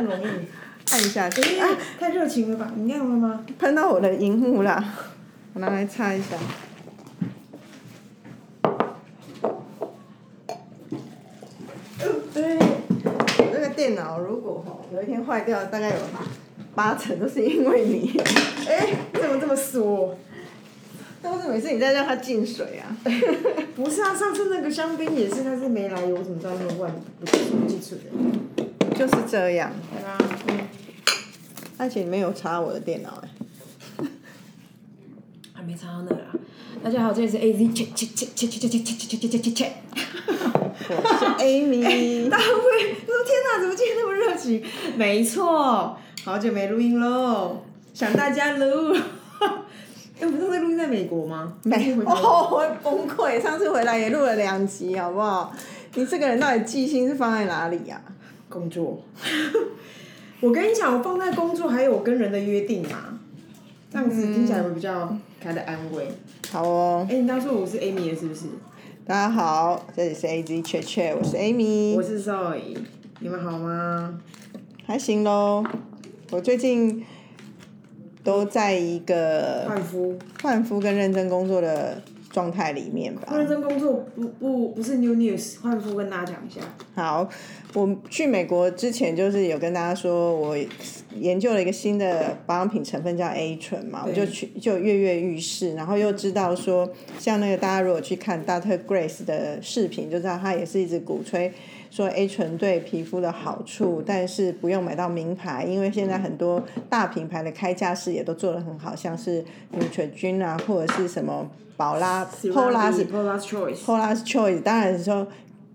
更容易。按一下去，哎，太热情了吧？你亮了吗？喷到我的荧幕啦，我拿来擦一下。对，我这个电脑如果吼有一天坏掉，大概有八成都是因为你。哎，你怎么这么说？但是每次你在让它进水啊。不是啊，上次那个香槟也是，它是没来由，我怎么知道那个万不是什么基础的？就是这样。对啊，而且你没有插我的电脑哎。还没插到那啦。大家好，这里是 A Z 切切切切切切切切切切切切切。我是 Amy。大会，我说天哪，怎么今天那么热情？没错，好久没录音喽，想大家喽。哎，我们上次录音在美国吗？没，哦，我会崩溃。上次回来也录了两集，好不好？你这个人到底记性是放在哪里呀？工作。我跟你讲，我放在工作，还有我跟人的约定嘛，这样子听起来会比较开的安慰。好哦。哎，你刚说我是 Amy 是不是？大家好，这里是 A Z 雀雀，我是 Amy。我是 Zoe，你们好吗？还行喽，我最近。都在一个换夫、换夫跟认真工作的状态里面吧。认真工作不不不是 new news，换副跟大家讲一下。好，我去美国之前就是有跟大家说，我研究了一个新的保养品成分叫 A 醇嘛，我就去就跃跃欲试，然后又知道说，像那个大家如果去看 Dr. Grace 的视频，就知道他也是一直鼓吹。说 A 醇对皮肤的好处，但是不用买到名牌，因为现在很多大品牌的开架式也都做得很好，像是 Neutrogena 或者是什么宝拉、Polaris、Polaris Choice、Polaris Choice，当然说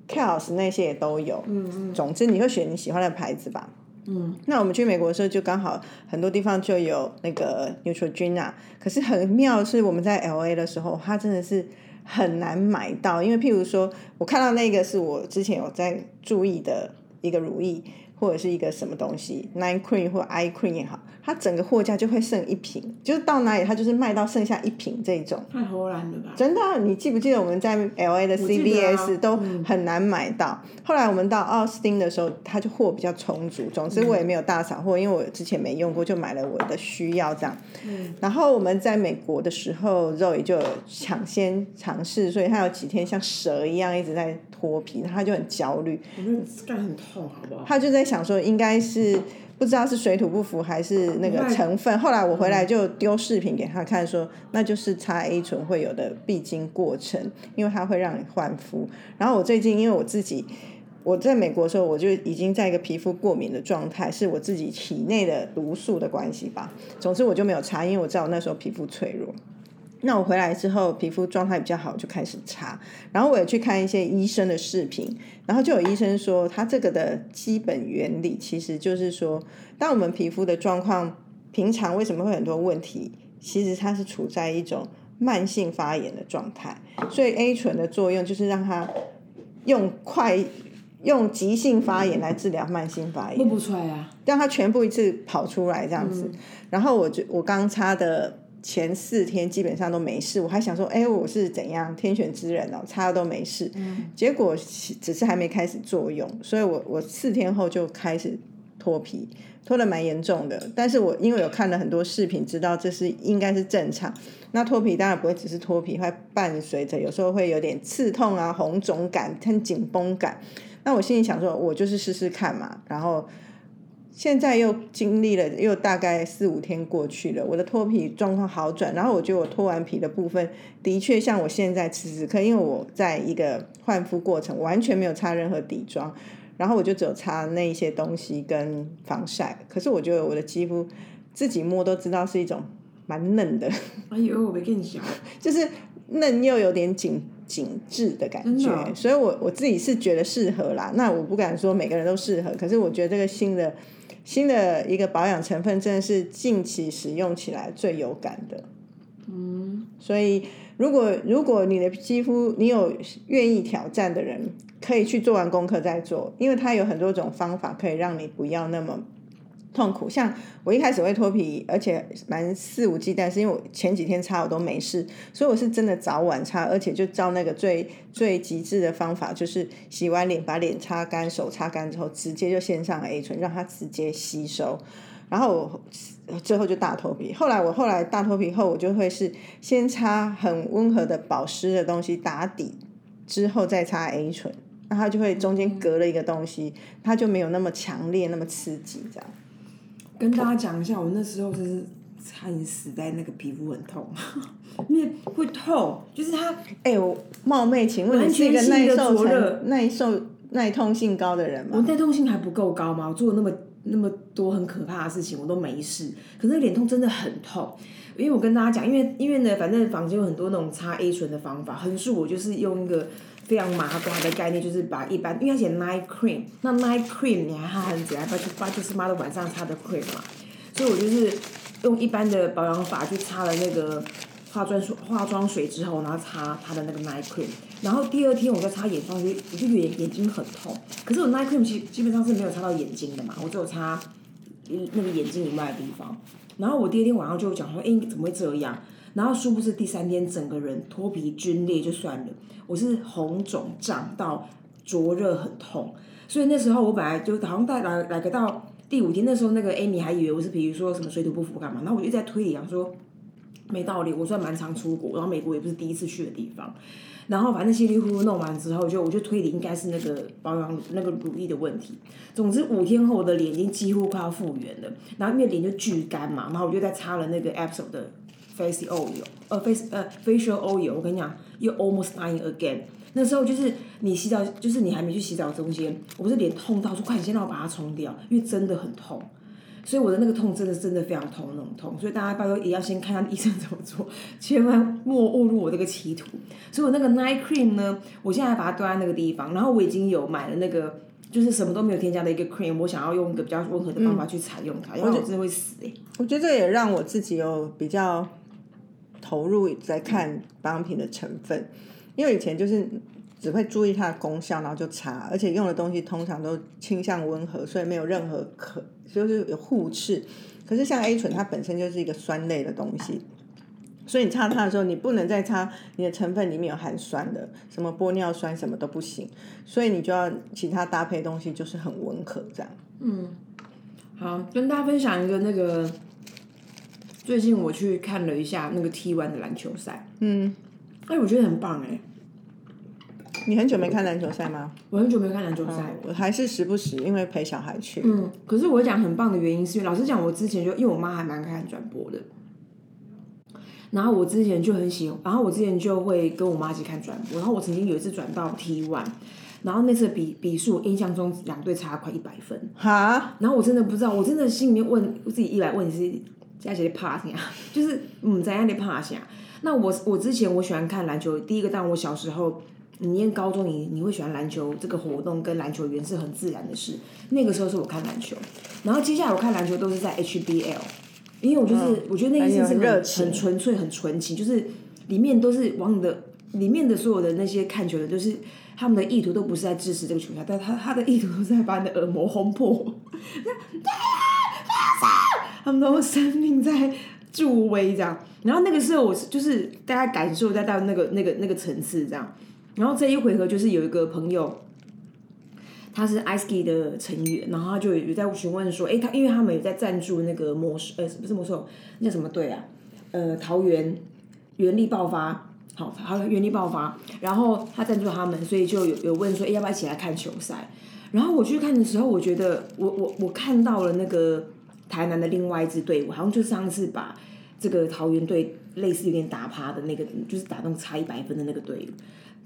Kiehl's 那些也都有。嗯嗯。总之，你会选你喜欢的牌子吧。嗯。那我们去美国的时候，就刚好很多地方就有那个 Neutrogena，可是很妙是，我们在 LA 的时候，它真的是。很难买到，因为譬如说，我看到那个是我之前有在注意的一个如意。或者是一个什么东西，Nine Cream 或 Eye Cream 也好，它整个货架就会剩一瓶，就是到哪里它就是卖到剩下一瓶这种。太荷兰了吧？真的，你记不记得我们在 L A 的 C B S 都很难买到？后来我们到奥斯汀的时候，它就货比较充足。总之我也没有大扫货，因为我之前没用过，就买了我的需要这样。嗯。然后我们在美国的时候，Zoe 就抢先尝试，所以他有几天像蛇一样一直在脱皮，他就很焦虑。我觉得干很痛，好不好？他就在。想说应该是不知道是水土不服还是那个成分，后来我回来就丢视频给他看，说那就是擦 A 醇会有的必经过程，因为它会让你焕肤。然后我最近因为我自己我在美国的时候，我就已经在一个皮肤过敏的状态，是我自己体内的毒素的关系吧。总之我就没有擦，因为我知道我那时候皮肤脆弱。那我回来之后，皮肤状态比较好，就开始擦。然后我也去看一些医生的视频，然后就有医生说，他这个的基本原理其实就是说，当我们皮肤的状况平常为什么会很多问题，其实它是处在一种慢性发炎的状态。所以 A 醇的作用就是让它用快用急性发炎来治疗慢性发炎，不出来啊，让它全部一次跑出来这样子。然后我就我刚擦的。前四天基本上都没事，我还想说，哎，我是怎样天选之人哦，擦都没事。结果只是还没开始作用，所以我我四天后就开始脱皮，脱的蛮严重的。但是我因为有看了很多视频，知道这是应该是正常。那脱皮当然不会只是脱皮，会伴随着有时候会有点刺痛啊、红肿感、很紧绷感。那我心里想说，我就是试试看嘛，然后。现在又经历了又大概四五天过去了，我的脱皮状况好转，然后我觉得我脱完皮的部分的确像我现在此时刻，因为我在一个换肤过程，完全没有擦任何底妆，然后我就只有擦那一些东西跟防晒，可是我觉得我的肌肤自己摸都知道是一种蛮嫩的。哎呦，我没跟你讲，就是嫩又有点紧紧致的感觉，所以我我自己是觉得适合啦。那我不敢说每个人都适合，可是我觉得这个新的。新的一个保养成分真的是近期使用起来最有感的，嗯，所以如果如果你的肌肤你有愿意挑战的人，可以去做完功课再做，因为它有很多种方法可以让你不要那么痛苦。像我一开始会脱皮，而且蛮肆无忌惮，是因为我前几天擦我都没事，所以我是真的早晚擦，而且就照那个最最极致的方法，就是洗完脸把脸擦干，手擦干之后，直接就先上 A 醇，让它直接吸收。然后我最后就大脱皮。后来我后来大脱皮后，我就会是先擦很温和的保湿的东西打底，之后再擦 A 醇，那它就会中间隔了一个东西，它就没有那么强烈、那么刺激这样。跟大家讲一下，我那时候就是差点死在那个皮肤很痛，因为会痛，就是它哎、我冒昧请问，你是一个耐受程、耐受、耐痛性高的人吗？我耐痛性还不够高吗？我做了那么那么多很可怕的事情，我都没事。可是脸痛真的很痛，因为我跟大家讲，因为因为呢，反正房间有很多那种擦 A 醇的方法，横竖我就是用一个非常麻瓜的概念，就是把一般因为它写 night cream，那 night cream 你还很怎样，把就就是妈的晚上擦的 cream 嘛，所以我就是用一般的保养法去擦了那个化妆水化妆水之后，然后擦它的那个 night cream，然后第二天我再擦眼霜，我就我就眼眼睛很痛。可是我 night cream 其基本上是没有擦到眼睛的嘛，我只有擦那个眼睛以外的地方。然后我第二天晚上就讲说，哎、怎么会这样？然后殊不知第三天整个人脱皮皲裂就算了，我是红肿胀到灼热很痛。所以那时候我本来就好像带来来个到第五天，那时候那个 Amy 还以为我是比如说什么水土不服干嘛，然后我就在推理，想说没道理，我算蛮常出国，然后美国也不是第一次去的地方。然后反正稀里糊涂弄完之后，就我就推理应该是那个保养那个乳液的问题。总之五天后我的脸已经几乎快要复原了，然后因为脸就巨干嘛，然后我就再擦了那个 Epsom 的 face oil，呃 face 呃 facial oil，我跟你讲又 almost dying again。那时候就是你洗澡，就是你还没去洗澡中间，我不是脸痛到说快，你先让我把它冲掉，因为真的很痛。所以我的那个痛真的真的非常痛那种痛，所以大家拜托也要先看看医生怎么做，千万莫误入我这个歧途。所以我那个 night cream 呢，我现在还把它丢在那个地方，然后我已经有买了那个就是什么都没有添加的一个 cream，我想要用一个比较温和的方法去采用它，要不然我真的会死哎、我觉得这也让我自己有比较投入在看保养品的成分，因为以前就是只会注意它的功效，然后就擦，而且用的东西通常都倾向温和，所以没有任何可就是有互斥。可是像 A 醇，它本身就是一个酸类的东西，所以你擦它的时候，你不能再擦你的成分里面有含酸的，什么玻尿酸什么都不行，所以你就要其他搭配东西就是很温和这样。嗯好，跟大家分享一个那个，最近我去看了一下那个 T one 的篮球赛，嗯，哎，我觉得很棒哎，你很久没看篮球赛吗？我很久没有看篮球赛，我还是时不时因为陪小孩去。嗯，可是我讲很棒的原因是因为老实讲，我之前就因为我妈还蛮看转播的，然后我之前就很喜欢，然后我之前就会跟我妈一起看转播，然后我曾经有一次转到 T one，然后那次比比数，印象中两队差快一百分，哈，然后我真的不知道，我真的心里面问自己一来问题是加起来怕啥，就是嗯怎样的怕啥。那我我之前我喜欢看篮球，第一个当然我小时候。你念高中你你会喜欢篮球这个活动跟篮球员是很自然的事，那个时候是我看篮球，然后接下来我看篮球都是在 HBL，因为我就是、我觉得那一次是很热很纯粹很纯情，就是里面都是往你的里面的所有的那些看球的，就是他们的意图都不是在支持这个球赛，但他他的意图都是在把你的耳膜轰破，他们都生命在助威这样。然后那个时候我就是大家感受在到那个那个那个层次这样。然后这一回合就是有一个朋友，他是 Ice Ski 的成员，然后他就有在询问说，哎，他因为他们有在赞助那个魔兽，呃，不是魔兽，那叫什么队啊？呃，桃园原力爆发，好，好，原力爆发，然后他赞助他们，所以就有有问说，哎，要不要一起来看球赛？然后我去看的时候，我觉得我我我看到了那个台南的另外一支队伍，好像就上次把这个桃园队类似有点打趴的那个，就是打那种差一百分的那个队伍。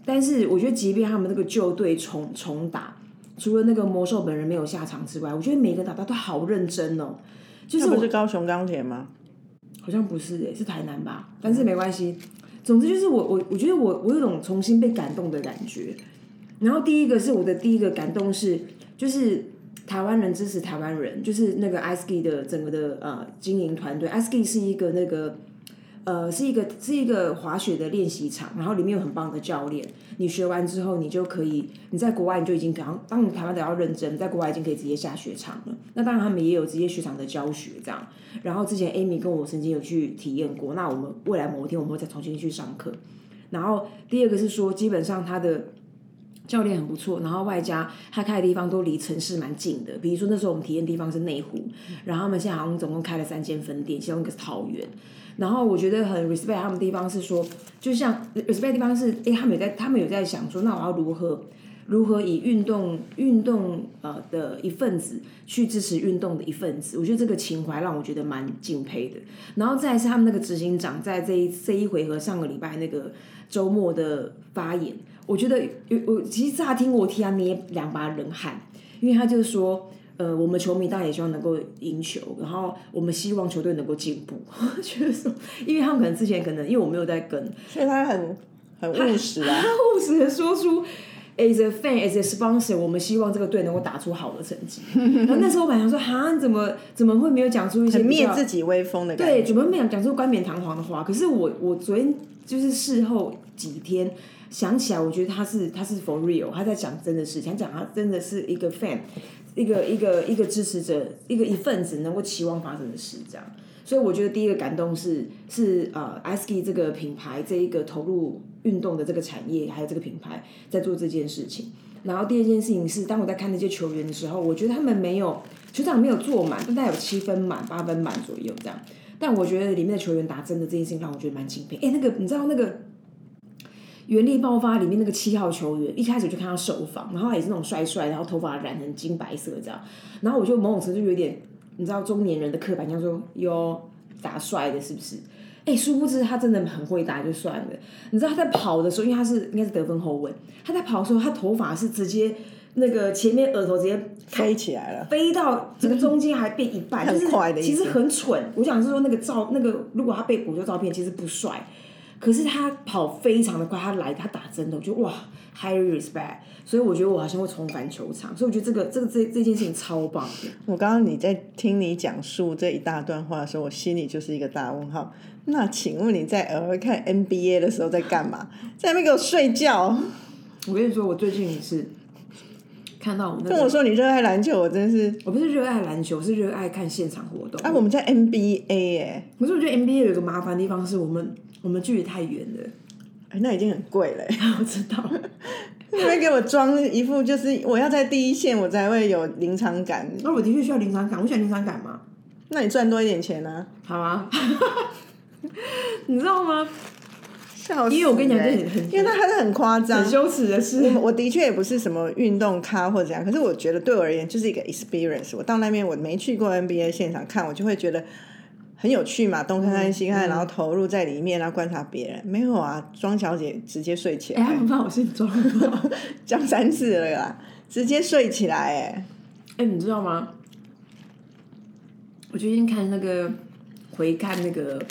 但是我觉得，即便他们那个旧队重重打，除了那个魔兽本人没有下场之外，我觉得每个打到都好认真哦。就是我不是高雄钢铁吗？好像不是诶、是台南吧？但是没关系。总之就是我我我觉得我我有种重新被感动的感觉。然后第一个是我的第一个感动是，就是台湾人支持台湾人，就是那个 iSki 的整个的呃经营团队，iSki 是一个那个呃，是一个是一个滑雪的练习场，然后里面有很棒的教练。你学完之后，你就可以你在国外你就已经当当你台湾的要认真，在国外已经可以直接下雪场了。那当然他们也有直接雪场的教学这样。然后之前 Amy 跟我曾经有去体验过，那我们未来某一天我们会再重新去上课。然后第二个是说，基本上他的。教练很不错，然后外加他开的地方都离城市蛮近的。比如说那时候我们体验地方是内湖，然后他们现在好像总共开了三间分店，其中一个是桃园。然后我觉得很 respect 他们地方是说，就像 respect 地方是，哎，他们有在，他们有在想说，那我要如何如何以运动运动呃的一份子去支持运动的一份子？我觉得这个情怀让我觉得蛮敬佩的。然后再是他们那个执行长在这一这一回合上个礼拜那个周末的发言。我觉得有我其实乍听我替他捏两把冷汗，因为他就是说，呃，我们球迷当然也希望能够赢球，然后我们希望球队能够进步。觉 得说，因为他们可能之前可能因为我没有在跟，所以他很很务实啊，他务实的说出，as a fan as a sponsor，我们希望这个队能够打出好的成绩。然后那时候我本来想说，哈，怎么怎么会没有讲出一些灭自己威风的感觉？对，怎么没有讲出冠冕堂皇的话？可是我我昨天就是事后几天。想起来，我觉得他是他是 for real，他在讲真的事情，讲他真的是一个 fan，一个一个一个支持者，一个一份子能够期望发生的事，这样。所以我觉得第一个感动是是呃 i s k 这个品牌这一个投入运动的这个产业，还有这个品牌在做这件事情。然后第二件事情是，当我在看那些球员的时候，我觉得他们没有球场没有坐满，大概有七分满、八分满左右这样。但我觉得里面的球员打真的这件事情让我觉得蛮敬佩。哎，那个你知道那个？原力爆发里面那个七号球员，一开始就看他手防，然后也是那种帅帅，然后头发染成金白色这样，然后我就某种程度有点，你知道中年人的刻板印象说哟打帅的是不是？哎，殊不知他真的很会打就算了。你知道他在跑的时候，因为他是应该是得分后卫，他在跑的时候，他头发是直接那个前面额头直接飞起来了，飞到这个中间还变一半，很快的，其实很蠢。我想是说那个照那个如果他被捕捉照片，其实不帅。可是他跑非常的快，他来他打针的，我觉得哇，high respect，所以我觉得我好像会重返球场，所以我觉得这个这个这这件事情超棒的。我刚刚你在听你讲述这一大段话的时候，我心里就是一个大问号。那请问你在偶尔看 NBA 的时候在干嘛？在那边给我睡觉？我跟你说，我最近也是看到我们跟我说你热爱篮球，我真是我不是热爱篮球，是热爱看现场活动。哎，我们在 NBA 哎，可是我觉得 NBA 有一个麻烦的地方是我们。我们距离太远了，哎，那已经很贵了。我知道，你们给我装一副，就是我要在第一线，我才会有临场感。那我的确需要临场感，我喜欢临场感嘛。那你赚多一点钱呢？好啊，你知道吗？因为我跟你讲，这很很，因为他还是很夸张、很羞耻的事。我我的确也不是什么运动咖或者怎样，可是我觉得对我而言就是一个 experience。我到那边我没去过 NBA 现场看，我就会觉得。很有趣嘛，东看看西看，然后投入在里面，然后观察别人。没有啊，庄小姐直接睡起来。哎，不怕我姓庄，讲三次了啦，直接睡起来哎。哎，你知道吗？我最近看那个回看那个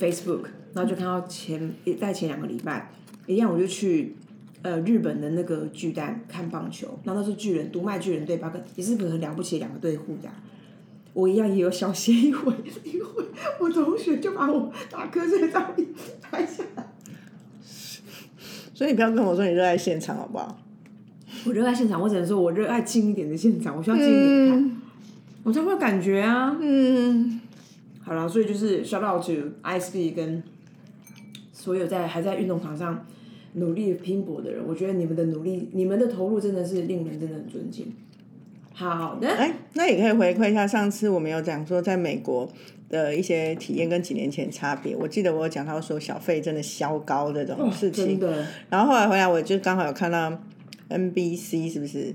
Facebook，然后就看到前在前两个礼拜一样，我就去呃日本的那个巨蛋看棒球，然后是巨人独卖巨人队八个也是很了不起两个队互打。我一样也有小歇一会，因为我同学就把我打瞌睡的照片拍下来。所以你不要跟我说你热爱现场好不好？我热爱现场，我只能说我热爱近一点的现场，我需要近一点看，我才会有感觉啊。嗯，好了，所以就是 shout out to ISB 跟所有在还在运动场上努力拼搏的人，我觉得你们的努力、你们的投入真的是令人真的很尊敬。好的，哎，那也可以回馈一下上次我们有讲说在美国的一些体验跟几年前差别。我记得我有讲到说小费真的消高这种事情，然后后来回来我就刚好有看到 NBC 是不是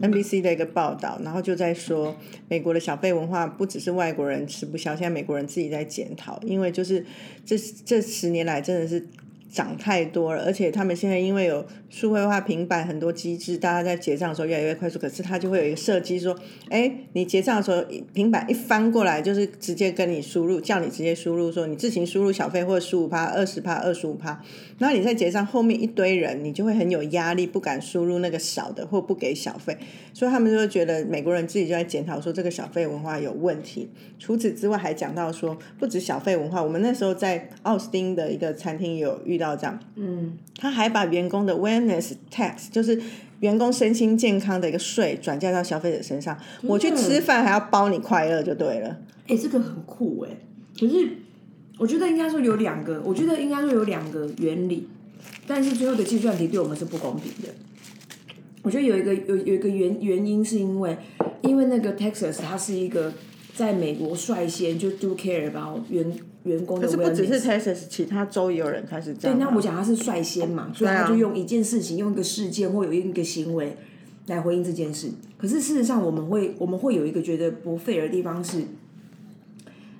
？NBC 的一个报道，然后就在说美国的小费文化不只是外国人吃不消，现在美国人自己在检讨，因为就是这这十年来真的是。涨太多了，而且他们现在因为有数位化平板很多机制，大家在结账的时候越来越快速。可是它就会有一个设计说，哎，你结账的时候平板一翻过来，就是直接跟你输入，叫你直接输入说你自行输入小费或者十五趴、二十趴、二十五趴。然后你在结账后面一堆人，你就会很有压力，不敢输入那个少的或不给小费。所以他们就会觉得美国人自己就在检讨说这个小费文化有问题。除此之外，还讲到说不止小费文化，我们那时候在奥斯汀的一个餐厅有遇到。这样，嗯，他还把员工的 wellness tax，就是员工身心健康的一个税，转嫁到消费者身上。我去吃饭还要包你快乐就对了。哎，这个很酷哎。可是我觉得应该说有两个，我觉得应该说有两个原理，但是最后的计算题对我们是不公平的。我觉得有一个有有一个原原因是因为，因为那个 Texas 它是一个在美国率先就 do care about 员。员工的，可是不只是 Texas，其他州也有人开始这样。对，那我讲他是率先嘛，所以他就用一件事情，用一个事件或有一个行为来回应这件事。可是事实上，我们会我们会有一个觉得不 fair 的地方是，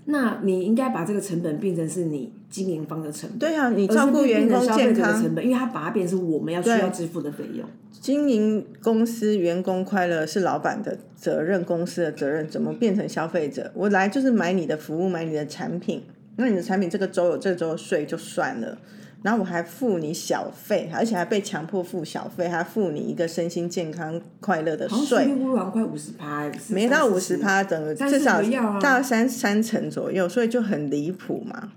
那你应该把这个成本变成是你经营方的成本。对啊，你照顾员工健康成本，因为他把它变成是我们要需要支付的费用。经营公司员工快乐是老板的责任，公司的责任怎么变成消费者？我来就是买你的服务，买你的产品。那你的产品这个周有这周税就算了，然后我还付你小费，而且还被强迫付小费，还付你一个身心健康快乐的税，快五十趴，没到五十趴，等至少大三三成左右，所以就很离谱嘛。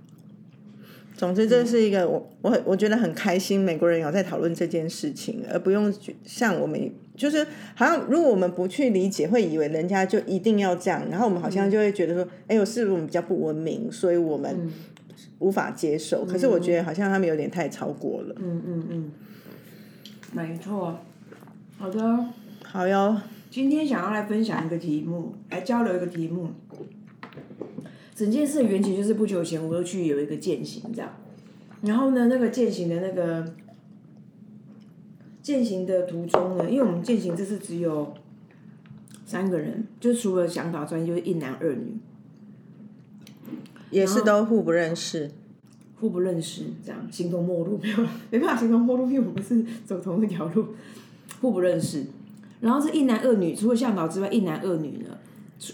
总之，这是一个我我我觉得很开心，美国人有在讨论这件事情，而不用像我们，就是好像如果我们不去理解，会以为人家就一定要这样，然后我们好像就会觉得说，哎呦，是不是我们比较不文明，所以我们无法接受。可是我觉得好像他们有点太超过了。嗯嗯嗯，没错。好的，好哟。今天想要来分享一个题目，来交流一个题目。整件事的缘起就是不久前我又去有一个践行这样，然后呢，那个践行的那个践行的途中呢，因为我们践行这次只有三个人，就除了想法专业就是一男二女，也是都互不认识，互不认识这样形同陌路没有没办法形同陌路，因为我们是走同一条路，互不认识。然后这一男二女，除了向导之外，一男二女呢？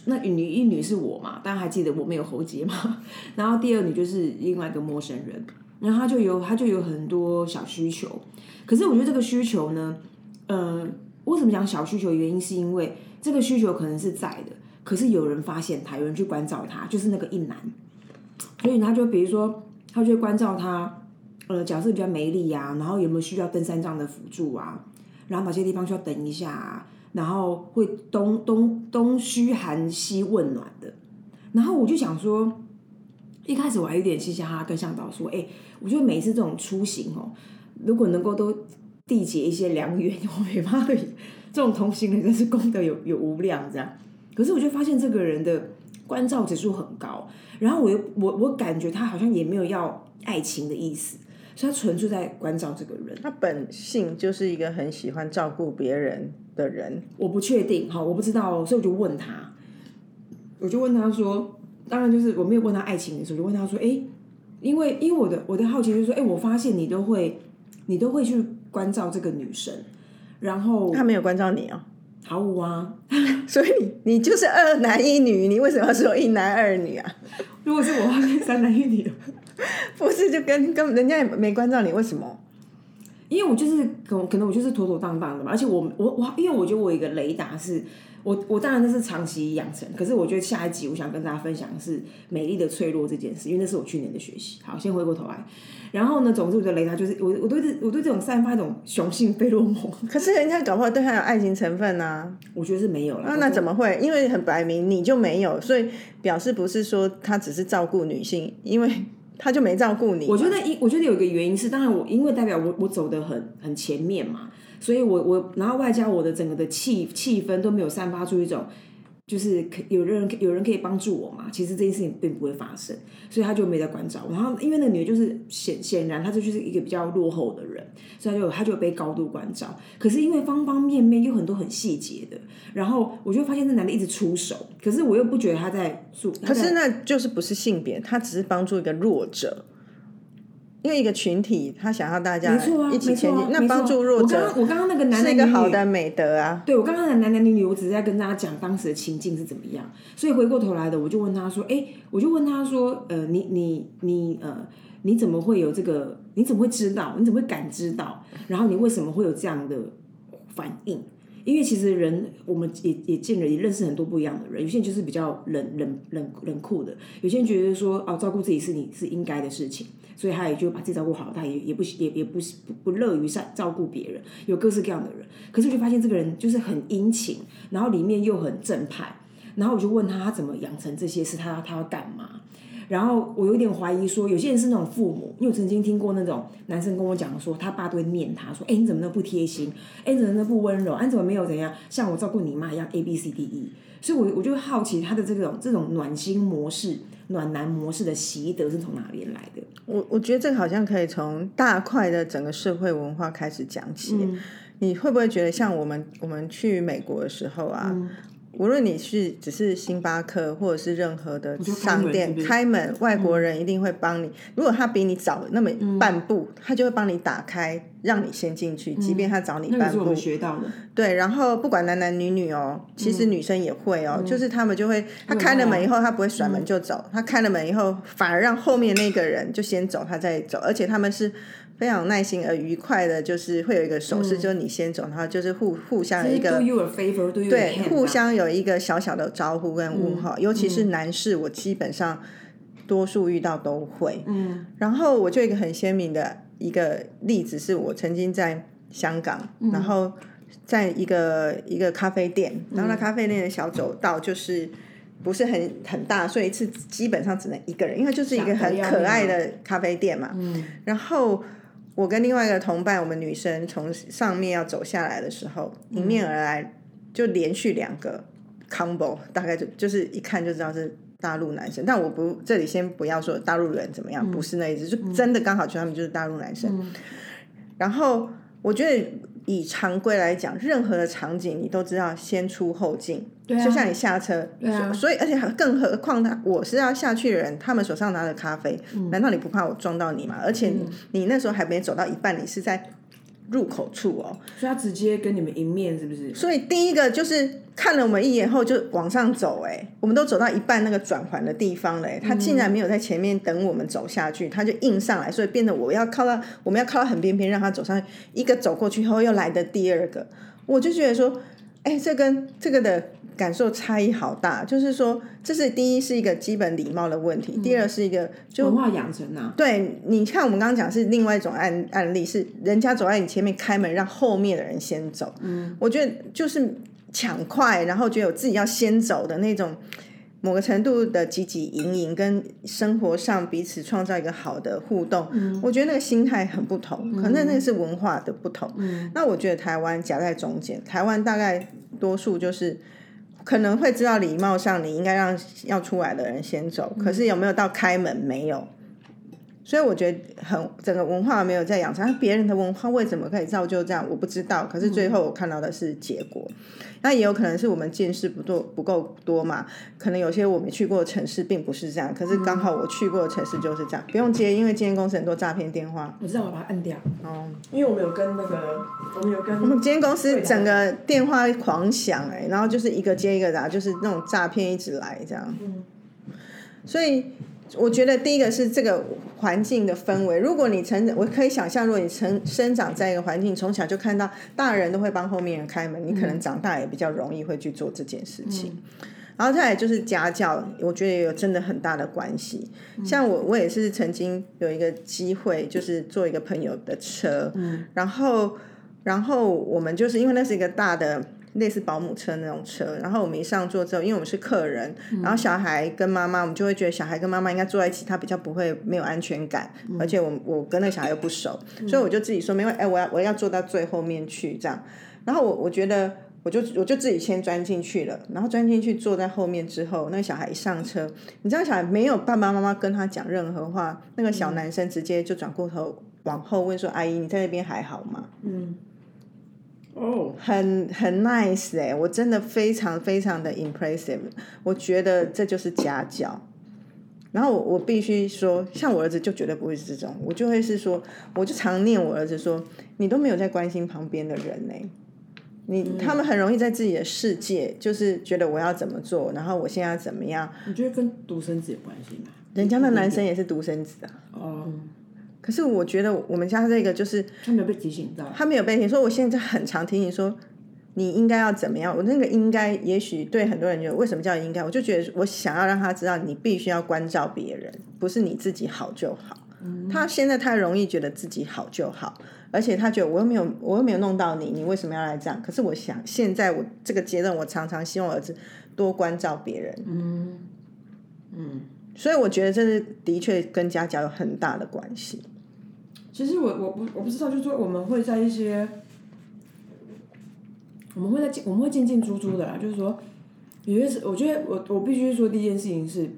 那女一女是我嘛？大家还记得我没有喉结嘛？然后第二女就是另外一个陌生人，然后他就有他就有很多小需求。可是我觉得这个需求呢，呃，为什么讲小需求？原因是因为这个需求可能是在的，可是有人发现他，有人去关照他，就是那个一男，所以他就比如说，他就关照他，呃，假设比较没力啊，然后有没有需要登山杖的辅助啊，然后哪些地方需要等一下啊。然后会东东东嘘寒西问暖的，然后我就想说，一开始我还有点嘻嘻哈哈跟向导说，哎，我觉得每一次这种出行哦，如果能够都缔结一些良缘，我没妈的，这种同行人真是功德有有无量这样。可是我就发现这个人的关照指数很高，然后我又我我感觉他好像也没有要爱情的意思。所以他纯粹在关照这个人，他本性就是一个很喜欢照顾别人的人。我不确定，好，我不知道，所以我就问他，我就问他说，当然就是我没有问他爱情的时候，就问他说，哎，因为因为我的我的好奇就是说，哎，我发现你都会你都会去关照这个女生，然后他没有关照你哦，毫无啊，所以你就是二男一女，你为什么要说一男二女啊？如果是我，三男一女。不是，就跟跟人家也没关照你，为什么？因为我就是可可能我就是妥妥当当的嘛，而且我我我，因为我觉得我有一个雷达是。我我当然那是长期养成，可是我觉得下一集我想跟大家分享的是美丽的脆弱这件事，因为那是我去年的学习。好，先回过头来，然后呢，总之我的雷达就是我我对这我对这种散发一种雄性费洛蒙，可是人家搞不好对他有爱情成分呢，我觉得是没有了。那那怎么会？因为很白明你就没有，所以表示不是说他只是照顾女性，因为他就没照顾你。我觉得一我觉得有一个原因是，当然我因为代表我我走的很很前面嘛。所以，我我然后外加我的整个的气气氛都没有散发出一种，就是可有人有人可以帮助我嘛？其实这件事情并不会发生，所以他就没在关照。然后，因为那个女的就是显显然，她这就是一个比较落后的人，所以他就他就被高度关照。可是因为方方面面有很多很细节的，然后我就发现那男的一直出手，可是我又不觉得他在做可是那就是不是性别，他只是帮助一个弱者。因为一个群体，他想要大家一起前进，那帮助弱者我刚刚我刚刚那个男是一个男女女好的美德啊。对我刚刚的男男女女，我只是在跟大家讲当时的情境是怎么样。所以回过头来的，我就问他说：“哎，我就问他说，呃，你你你呃，你怎么会有这个？你怎么会知道？你怎么会感知到？然后你为什么会有这样的反应？因为其实人，我们也也见了，也认识很多不一样的人。有些人就是比较冷冷冷冷酷的，有些人觉得说，哦，照顾自己是你是应该的事情，所以他也就把自己照顾好，他也也不也也不不不乐于照照顾别人，有各式各样的人。可是我就发现这个人就是很殷勤，然后里面又很正派，然后我就问他，他怎么养成这些事？他他要干嘛？然后我有点怀疑说，有些人是那种父母，因为我曾经听过那种男生跟我讲说，他爸都会念他说，哎，你怎么那么不贴心？哎，你怎么那么不温柔？哎，你怎么没有怎样像我照顾你妈一样 A B C D E？所以我我就好奇他的这种这种暖心模式、暖男模式的习得是从哪边来的？我我觉得这个好像可以从大块的整个社会文化开始讲起。你会不会觉得像我们我们去美国的时候啊？无论你是只是星巴克或者是任何的商店开门，外国人一定会帮你。如果他比你早那么半步，他就会帮你打开，让你先进去，即便他找你半步。学到的。对，然后不管男男女女哦，其实女生也会哦，就是他们就会，他开了门以后，他不会甩门就走，他开了门以后，反而让后面那个人就先走，他再走，而且他们是。非常耐心而愉快的，就是会有一个手势，就是你先走，然后就是互互相一个对，互相有一个小小的招呼跟问候，尤其是男士，我基本上多数遇到都会。嗯，然后我就一个很鲜明的一个例子，是我曾经在香港，然后在一个一个咖啡店，然后那咖啡店的小走道就是不是很很大，所以是基本上只能一个人，因为就是一个很可爱的咖啡店嘛。嗯，然后。我跟另外一个同伴，我们女生从上面要走下来的时候，迎面而来就连续两个 combo，大概就就是一看就知道是大陆男生。但我不这里先不要说大陆人怎么样，不是那一只，就真的刚好就他们就是大陆男生。然后我觉得以常规来讲，任何的场景你都知道先出后进。就像你下车，所以而且更何况他我是要下去的人，他们手上拿着咖啡，难道你不怕我撞到你吗？而且你你那时候还没走到一半，你是在入口处哦，所以他直接跟你们迎面是不是？所以第一个就是看了我们一眼后就往上走，哎，我们都走到一半那个转环的地方了，他竟然没有在前面等我们走下去，他就硬上来，所以变得我要靠到我们要靠到很边边让他走上去，一个走过去后又来的第二个，我就觉得说，哎，这跟这个的。感受差异好大，就是说，这是第一是一个基本礼貌的问题，第二是一个就文化养成啊。对，你看我们刚刚讲是另外一种案案例，是人家走在你前面开门，让后面的人先走。嗯，我觉得就是抢快，然后觉得我自己要先走的那种。某个程度的汲汲营营，跟生活上彼此创造一个好的互动，我觉得那个心态很不同，可能那个是文化的不同。那我觉得台湾夹在中间，台湾大概多数就是。可能会知道礼貌上你应该让要出来的人先走，可是有没有到开门没有？所以我觉得很整个文化没有在养成，别人的文化为什么可以造就这样？我不知道。可是最后我看到的是结果，那也有可能是我们见识不多不够多嘛？可能有些我没去过的城市并不是这样，可是刚好我去过的城市就是这样。不用接，因为今天公司很多诈骗电话。我知道，我把它按掉。哦，因为我们有跟那个，我们有跟我们今天公司整个电话狂响哎，然后就是一个接一个打，就是那种诈骗一直来这样。嗯，所以。我觉得第一个是这个环境的氛围。如果你成，我可以想象，如果你成生长在一个环境，从小就看到大人都会帮后面人开门，你可能长大也比较容易会去做这件事情。然后再来就是家教，我觉得也有真的很大的关系。像我，我也是曾经有一个机会，就是坐一个朋友的车，然后，然后我们就是因为那是一个大的。类似保姆车那种车，然后我们一上座之后，因为我们是客人，然后小孩跟妈妈，我们就会觉得小孩跟妈妈应该坐在一起，他比较不会没有安全感，而且我我跟那个小孩又不熟，所以我就自己说，没有哎，我要我要坐到最后面去这样，然后我我觉得我就我就自己先钻进去了，然后钻进去坐在后面之后，那个小孩一上车，你知道小孩没有爸爸妈妈跟他讲任何话，那个小男生直接就转过头往后问说：“阿姨，你在那边还好吗？”嗯。哦，很很 nice 哎，我真的非常非常的 impressive，我觉得这就是家教。然后我我必须说，像我儿子就绝对不会是这种，我就会是说，我就常念我儿子说，你都没有在关心旁边的人呢、你他们很容易在自己的世界，就是觉得我要怎么做，然后我现在要怎么样，你觉得跟独生子有关系吗？人家的男生也是独生子啊。哦，可是我觉得我们家这个就是他没有被提醒到。他没有被提醒说，我现在很常提醒说，你应该要怎么样。我那个应该，也许对很多人觉得为什么叫应该，我就觉得我想要让他知道，你必须要关照别人，不是你自己好就好。他现在太容易觉得自己好就好，而且他觉得我又没有我又没有弄到你，你为什么要来这样？可是我想现在我这个阶段，我常常希望儿子多关照别人。嗯嗯，所以我觉得这是的确跟家教有很大的关系。其实我我不我不知道，就是说我们会在一些，我们会在我们会进进出出的啦，就是说，有些是我觉得我我必须说第一件事情是，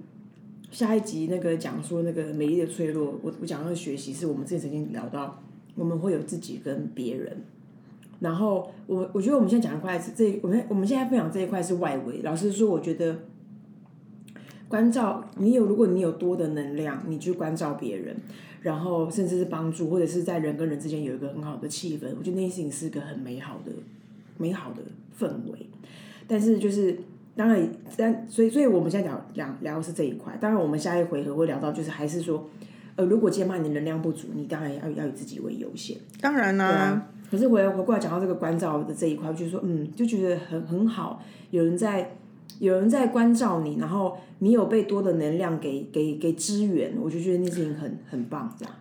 下一集那个讲说那个美丽的脆弱，我我讲那个学习是我们之前曾经聊到，我们会有自己跟别人。然后我我觉得我们现在讲一块是这，我们我们现在分享这一块是外围。老实说，我觉得关照你有，如果你有多的能量，你去关照别人，然后甚至是帮助，或者是在人跟人之间有一个很好的气氛，我觉得那件事情是一个很美好的、美好的氛围。但是就是当然，但所以所以我们现在聊聊聊的是这一块。当然，我们下一回合会聊到，就是还是说，呃，如果今天骂你能量不足，你当然要要以自己为优先。当然啦、啊。可是回来回过来讲到这个关照的这一块，就是说，嗯，就觉得很很好，有人在有人在关照你，然后你有被多的能量给给给支援，我就觉得那事情很很棒，这样。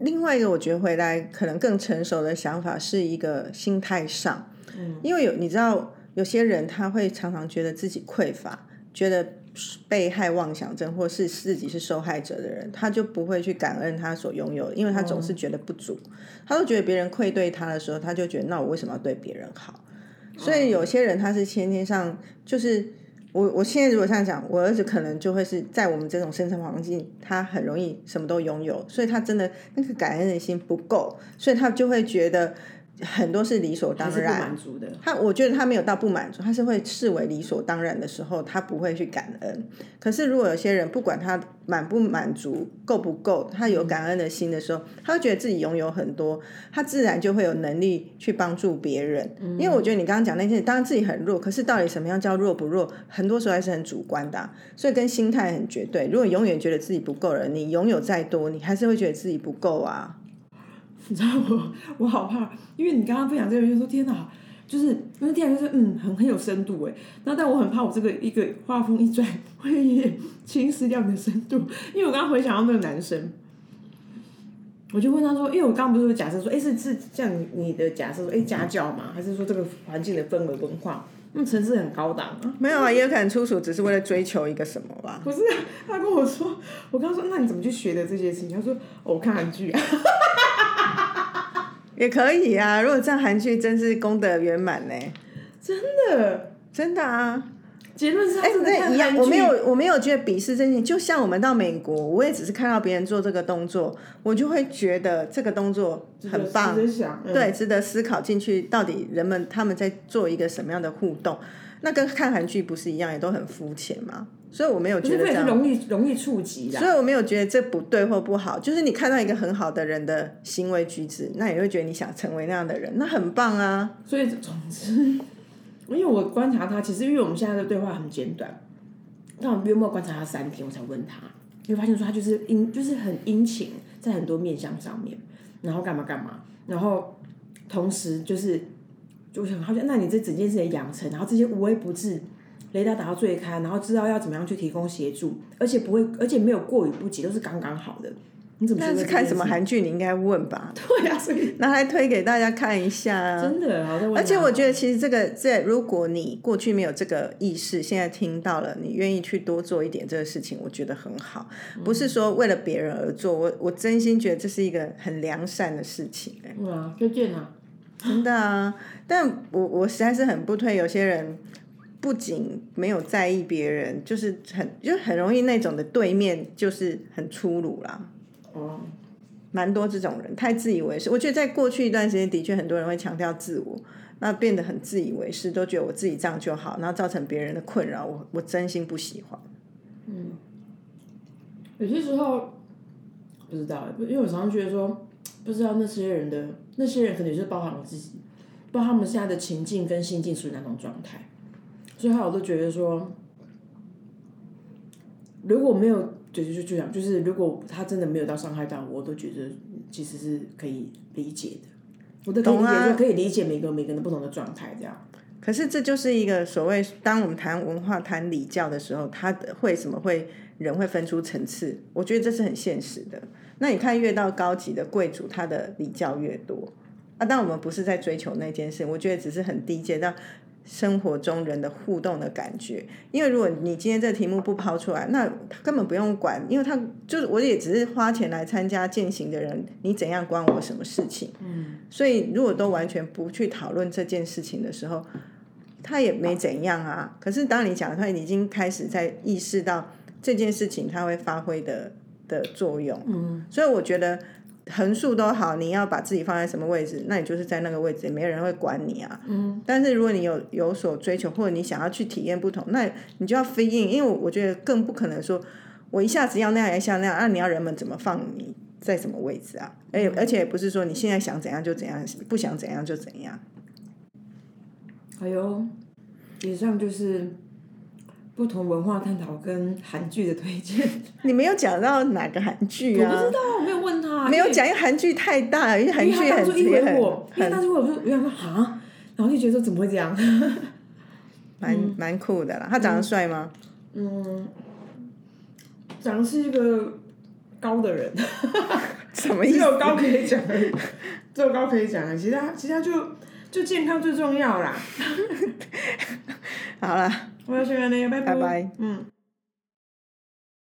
另外一个，我觉得回来可能更成熟的想法是一个心态上，嗯，因为有你知道，有些人他会常常觉得自己匮乏，觉得被害妄想症，或是自己是受害者的人，他就不会去感恩他所拥有的，因为他总是觉得不足，他都觉得别人愧对他的时候，他就觉得那我为什么要对别人好？所以有些人他是先天上就是。我我现在如果这样讲，我儿子可能就会是在我们这种生存环境，他很容易什么都拥有，所以他真的那个感恩的心不够，所以他就会觉得很多是理所当然。满足的。他我觉得他没有到不满足，他是会视为理所当然的时候，他不会去感恩。可是如果有些人不管他满不满足、够不够，他有感恩的心的时候，他会觉得自己拥有很多，他自然就会有能力去帮助别人。因为我觉得你刚刚讲那件事，当然自己很弱，可是到底什么样叫弱不弱，很多时候还是很主观的啊、所以跟心态很绝对。如果永远觉得自己不够了，你拥有再多，你还是会觉得自己不够啊。你知道我我好怕，因为你刚刚分享这个，就说天哪，就是因为听起来就是嗯很很有深度哎，那但我很怕我这个一个画风一转 会侵蚀掉你的深度，因为我刚刚回想到那个男生。我就问他说，因为我刚刚不是有假设说，哎，是是像你你的假设说，哎，家教嘛，还是说这个环境的氛围文化，那城市很高档啊？没有啊，也有可能出处只是为了追求一个什么吧。不是，他跟我说，我刚刚说，那你怎么去学的这些事情？他说，哦我看韩剧啊。也可以啊，如果这样韩剧真是功德圆满呢，真的，真的啊。结论是哎，那一样，我没有，我没有觉得鄙视这件。就像我们到美国，我也只是看到别人做这个动作，我就会觉得这个动作很棒，对，值得思考进去。到底人们他们在做一个什么样的互动？那跟看韩剧不是一样，也都很肤浅嘛。所以我没有觉得这样。容易容易触及所以。我没有觉得这不对或不好，就是你看到一个很好的人的行为举止，那你会觉得你想成为那样的人，那很棒啊。所以总之，因为我观察他，其实因为我们现在的对话很简短，但我约莫观察他三天，我才问他，你会发现说他就是殷，就是很殷勤，在很多面向上面，然后干嘛干嘛，然后同时就是，就很好奇，那你这整件事的养成，然后这些无微不至。雷达打到最开，然后知道要怎么样去提供协助，而且不会，而且没有过于不及，都是刚刚好的。你怎么觉但得是看什么？韩剧，你应该问吧，对啊，所以拿来推给大家看一下啊。真的。而且我觉得，其实这个在，如果你过去没有这个意识，现在听到了，你愿意去多做一点这个事情，我觉得很好。不是说为了别人而做，我我真心觉得这是一个很良善的事情、哎，对啊，推荐啊。真的啊。但我我实在是很不推有些人。不仅没有在意别人，就是很就很容易那种的对面就是很粗鲁啦。哦，蛮多这种人太自以为是。我觉得在过去一段时间，的确很多人会强调自我，那变得很自以为是，都觉得我自己这样就好，然后造成别人的困扰。我我真心不喜欢。嗯有些时候不知道，因为我常常觉得说，不知道那些人的那些人可能是包含我自己，不知道他们现在的情境跟心境属于哪种状态，所以后来我都觉得说，如果没有，就就就这样，就是如果他真的没有到伤害到我，我都觉得其实是可以理解的，我都可以理懂啊解，就可以理解每个每个人的不同的状态，这样。可是这就是一个所谓，当我们谈文化、谈礼教的时候，他的会什么会人会分出层次？我觉得这是很现实的。那你看，越到高级的贵族，他的礼教越多啊。但我们不是在追求那件事，我觉得只是很低阶到生活中人的互动的感觉。因为如果你今天这题目不抛出来，那他根本不用管，因为他就是我也只是花钱来参加践行的人，你怎样关我什么事情？嗯。所以如果都完全不去讨论这件事情的时候，他也没怎样啊。可是当你讲他已经开始在意识到这件事情它会发挥的的作用，嗯，所以我觉得横竖都好，你要把自己放在什么位置，那你就是在那个位置，也没有人会管你啊。嗯。但是如果你有有所追求，或者你想要去体验不同，那你就要 fit in，因为我觉得更不可能说我一下子要那样，一下那样，那、你要人们怎么放你在什么位置啊？而而且也不是说你现在想怎样就怎样，不想怎样就怎样。还有，以上就是不同文化探讨跟韩剧的推荐。你没有讲到哪个韩剧啊？我不知道，我没有问他。没有讲，因为韩剧太大了，因为韩剧很也回我，因为很当初我说，我想说啊，然后就觉得说怎么会这样？蛮 蛮酷的啦。他长得帅吗？嗯，长得是一个高的人，什么意思？只有高可以讲而已，只有高可以讲其他其他就就健康最重要啦。好了，我要去了呢，拜拜拜。嗯。